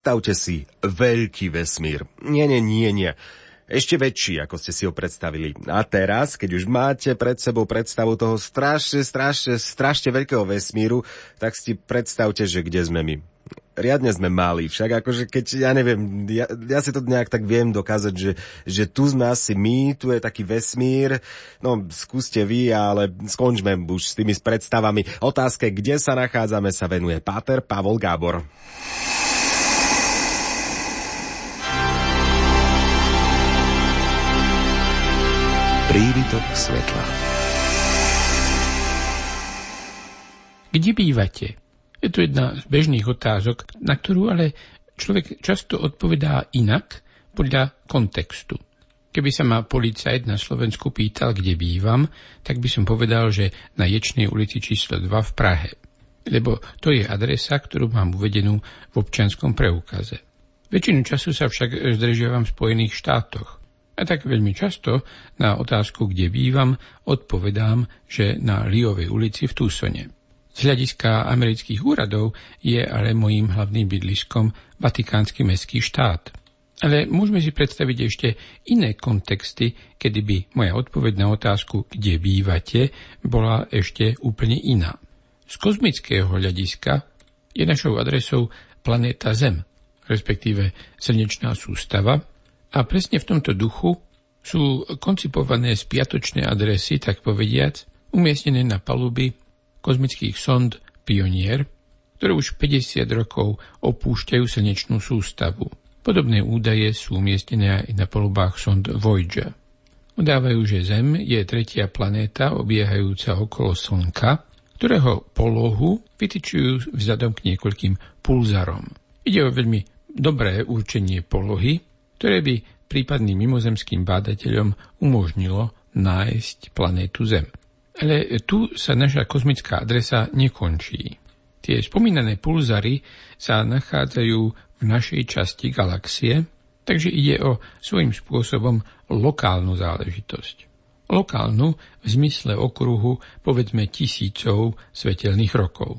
Predstavte si veľký vesmír. Nie, nie, nie, nie. Ešte väčší, ako ste si ho predstavili. A teraz, keď už máte pred sebou predstavu toho strašne, strašne, strašne veľkého vesmíru, tak si predstavte, že kde sme my. Riadne sme mali, však akože keď, ja neviem, ja, ja si to nejak tak viem dokázať, že, že tu sme asi my, tu je taký vesmír, no skúste vy, ale skončme už s tými predstavami. Otázke, kde sa nachádzame, sa venuje Páter Pavol Gábor. Prívitok svetla. Kde bývate? Je to jedna z bežných otázok, na ktorú ale človek často odpovedá inak podľa kontextu. Keby sa ma policajt na Slovensku pýtal, kde bývam, tak by som povedal, že na Ječnej ulici číslo 2 v Prahe. Lebo to je adresa, ktorú mám uvedenú v občianskom preukaze. Väčšinu času sa však zdržiavam v Spojených štátoch. A tak veľmi často na otázku, kde bývam, odpovedám, že na Liovej ulici v Túsone. Z hľadiska amerických úradov je ale mojím hlavným bydliskom Vatikánsky mestský štát. Ale môžeme si predstaviť ešte iné kontexty, kedy by moja odpoveď na otázku, kde bývate, bola ešte úplne iná. Z kozmického hľadiska je našou adresou planéta Zem, respektíve slnečná sústava, a presne v tomto duchu sú koncipované spiatočné adresy, tak povediac, umiestnené na paluby kozmických sond Pionier, ktoré už 50 rokov opúšťajú slnečnú sústavu. Podobné údaje sú umiestnené aj na palubách sond Voyager. Udávajú, že Zem je tretia planéta obiehajúca okolo Slnka, ktorého polohu vytyčujú vzhľadom k niekoľkým pulzarom. Ide o veľmi dobré určenie polohy, ktoré by prípadným mimozemským bádateľom umožnilo nájsť planétu Zem. Ale tu sa naša kozmická adresa nekončí. Tie spomínané pulzary sa nachádzajú v našej časti galaxie, takže ide o svojím spôsobom lokálnu záležitosť. Lokálnu v zmysle okruhu povedzme tisícov svetelných rokov.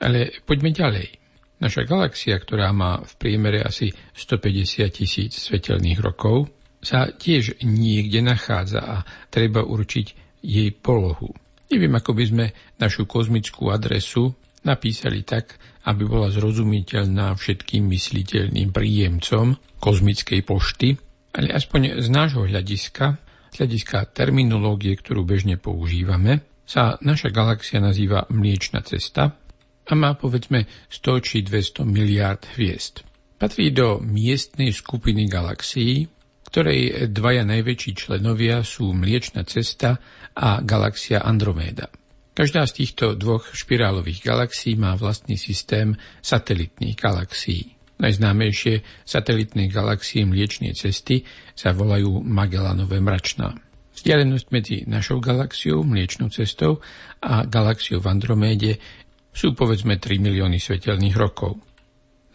Ale poďme ďalej. Naša galaxia, ktorá má v priemere asi 150 tisíc svetelných rokov, sa tiež niekde nachádza a treba určiť jej polohu. Neviem, ako by sme našu kozmickú adresu napísali tak, aby bola zrozumiteľná všetkým mysliteľným príjemcom kozmickej pošty, ale aspoň z nášho hľadiska, z hľadiska terminológie, ktorú bežne používame, sa naša galaxia nazýva Mliečna cesta a má povedzme 100 či 200 miliard hviezd. Patrí do miestnej skupiny galaxií, ktorej dvaja najväčší členovia sú Mliečna cesta a galaxia Androméda. Každá z týchto dvoch špirálových galaxií má vlastný systém satelitných galaxií. Najznámejšie satelitné galaxie Mliečnej cesty sa volajú Magellanové mračná. Vzdialenosť medzi našou galaxiou, Mliečnou cestou a galaxiou v Androméde sú povedzme 3 milióny svetelných rokov.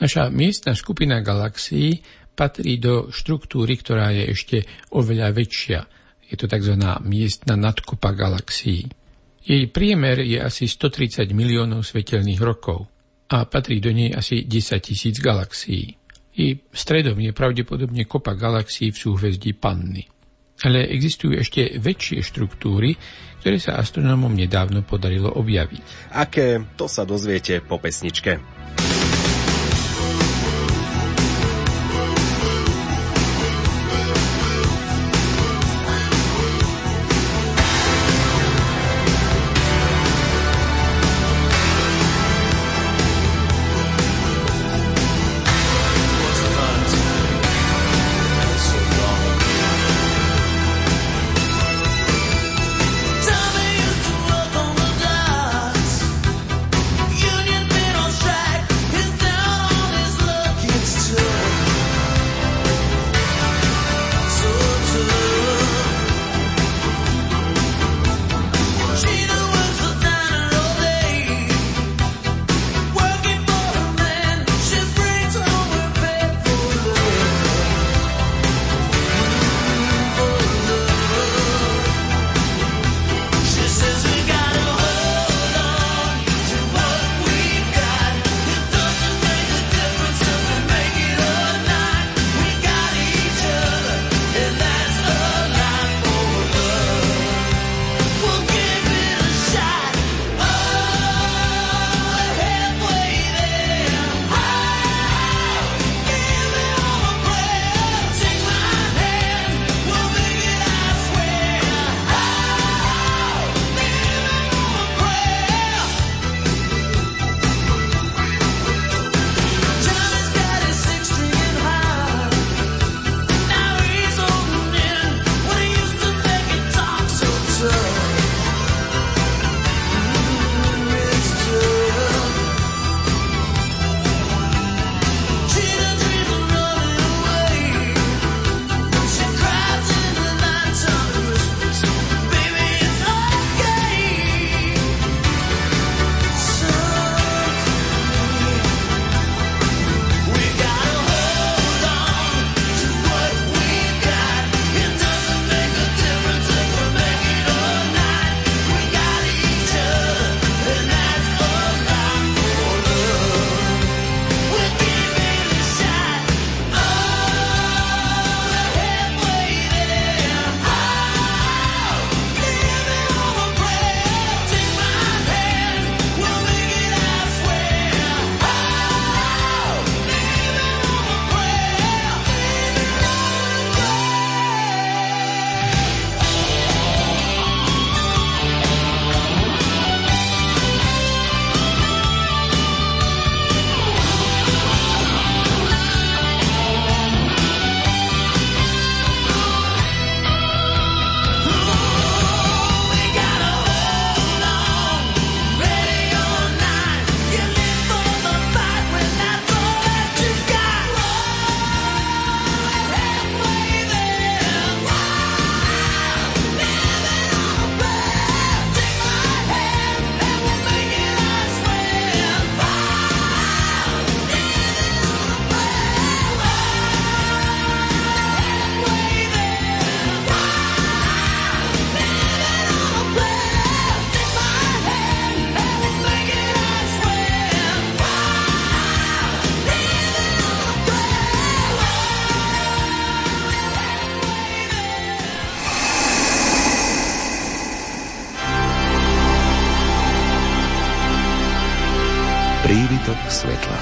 Naša miestna skupina galaxií patrí do štruktúry, ktorá je ešte oveľa väčšia. Je to tzv. miestna nadkopa galaxií. Jej priemer je asi 130 miliónov svetelných rokov a patrí do nej asi 10 tisíc galaxií. Jej stredom je pravdepodobne kopa galaxií v súhvezdí Panny. Ale existujú ešte väčšie štruktúry, ktoré sa astronómom nedávno podarilo objaviť. Aké, to sa dozviete po pesničke. Svetla.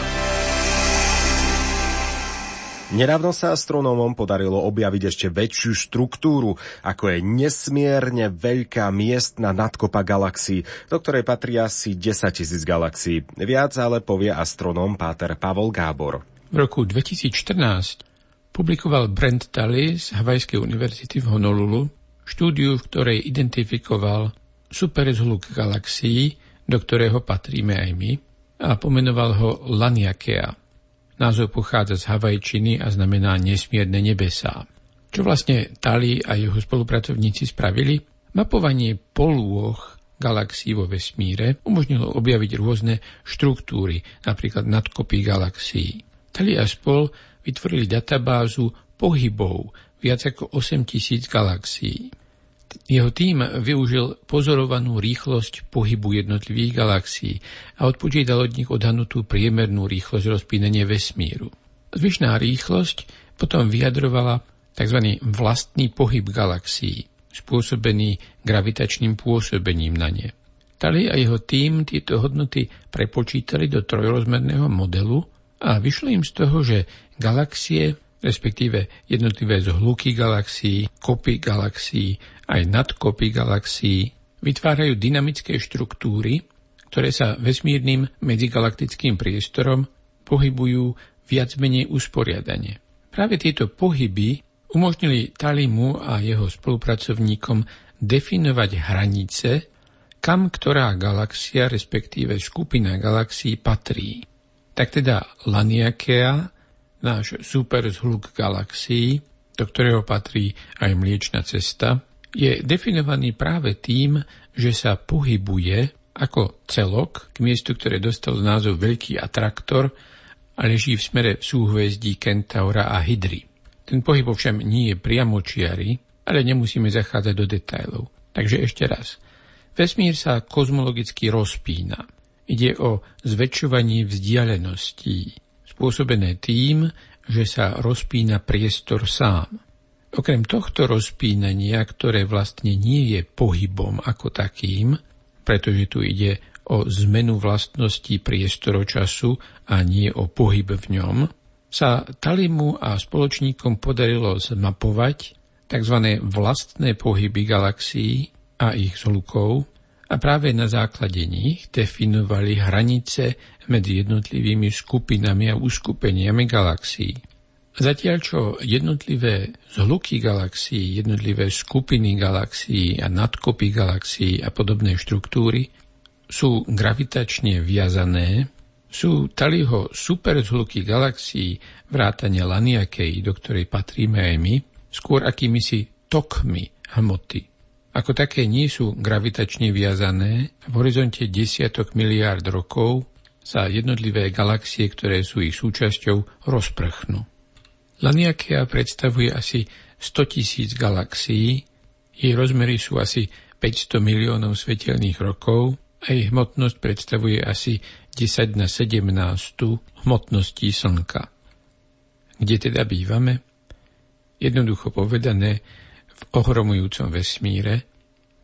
Nedávno sa astronómom podarilo objaviť ešte väčšiu štruktúru, ako je nesmierne veľká miestna nadkopa galaxií, do ktorej patrí asi 10 tisíc galaxií. Viac ale povie astronóm Páter Pavol Gábor. V roku 2014 publikoval Brent Tully z Havajskej univerzity v Honolulu štúdiu, v ktorej identifikoval superzhluk galaxií, do ktorého patríme aj my, a pomenoval ho Laniakea. Názov pochádza z Havajčiny a znamená nesmierne nebesá. Čo vlastne Tali a jeho spolupracovníci spravili? Mapovanie polôch galaxií vo vesmíre umožnilo objaviť rôzne štruktúry, napríklad nadkopy galaxií. Tali a spol vytvorili databázu pohybov viac ako 8000 galaxií. Jeho tým využil pozorovanú rýchlosť pohybu jednotlivých galaxií a odpočítal od nich odhanutú priemernú rýchlosť rozpínania vesmíru. Zvyšná rýchlosť potom vyjadrovala tzv. vlastný pohyb galaxií, spôsobený gravitačným pôsobením na ne. Tali a jeho tým tieto hodnoty prepočítali do trojrozmerného modelu a vyšlo im z toho, že galaxie respektíve jednotlivé zhluky galaxií, kopy galaxií, aj nadkopy galaxií, vytvárajú dynamické štruktúry, ktoré sa vesmírnym medzigalaktickým priestorom pohybujú viac menej usporiadane. Práve tieto pohyby umožnili Talimu a jeho spolupracovníkom definovať hranice, kam ktorá galaxia, respektíve skupina galaxií patrí. Tak teda Laniakea náš super zhluk galaxií, do ktorého patrí aj Mliečna cesta, je definovaný práve tým, že sa pohybuje ako celok k miestu, ktoré dostal názov Veľký atraktor a leží v smere súhvezdí Kentaura a Hydry. Ten pohyb ovšem nie je priamočiary, ale nemusíme zachádzať do detajlov. Takže ešte raz. Vesmír sa kozmologicky rozpína. Ide o zväčšovanie vzdialeností spôsobené tým, že sa rozpína priestor sám. Okrem tohto rozpínania, ktoré vlastne nie je pohybom ako takým, pretože tu ide o zmenu vlastností priestoročasu a nie o pohyb v ňom, sa Talimu a spoločníkom podarilo zmapovať tzv. vlastné pohyby galaxií a ich zhlukov a práve na základe nich definovali hranice medzi jednotlivými skupinami a uskupeniami galaxií. Zatiaľ čo jednotlivé zhluky galaxií, jednotlivé skupiny galaxií a nadkopy galaxií a podobné štruktúry sú gravitačne viazané, sú Taliho superzhluky galaxií vrátane Laniakei, do ktorej patríme aj my, skôr akýmisi tokmi hmoty. Ako také nie sú gravitačne viazané, v horizonte desiatok miliárd rokov sa jednotlivé galaxie, ktoré sú ich súčasťou, rozprchnú. Laniakea predstavuje asi 100 tisíc galaxií, jej rozmery sú asi 500 miliónov svetelných rokov a jej hmotnosť predstavuje asi 10 na 17 hmotností Slnka. Kde teda bývame? Jednoducho povedané, v ohromujúcom vesmíre,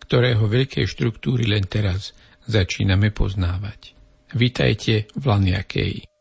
ktorého veľké štruktúry len teraz začíname poznávať. Vítajte v Laniakej.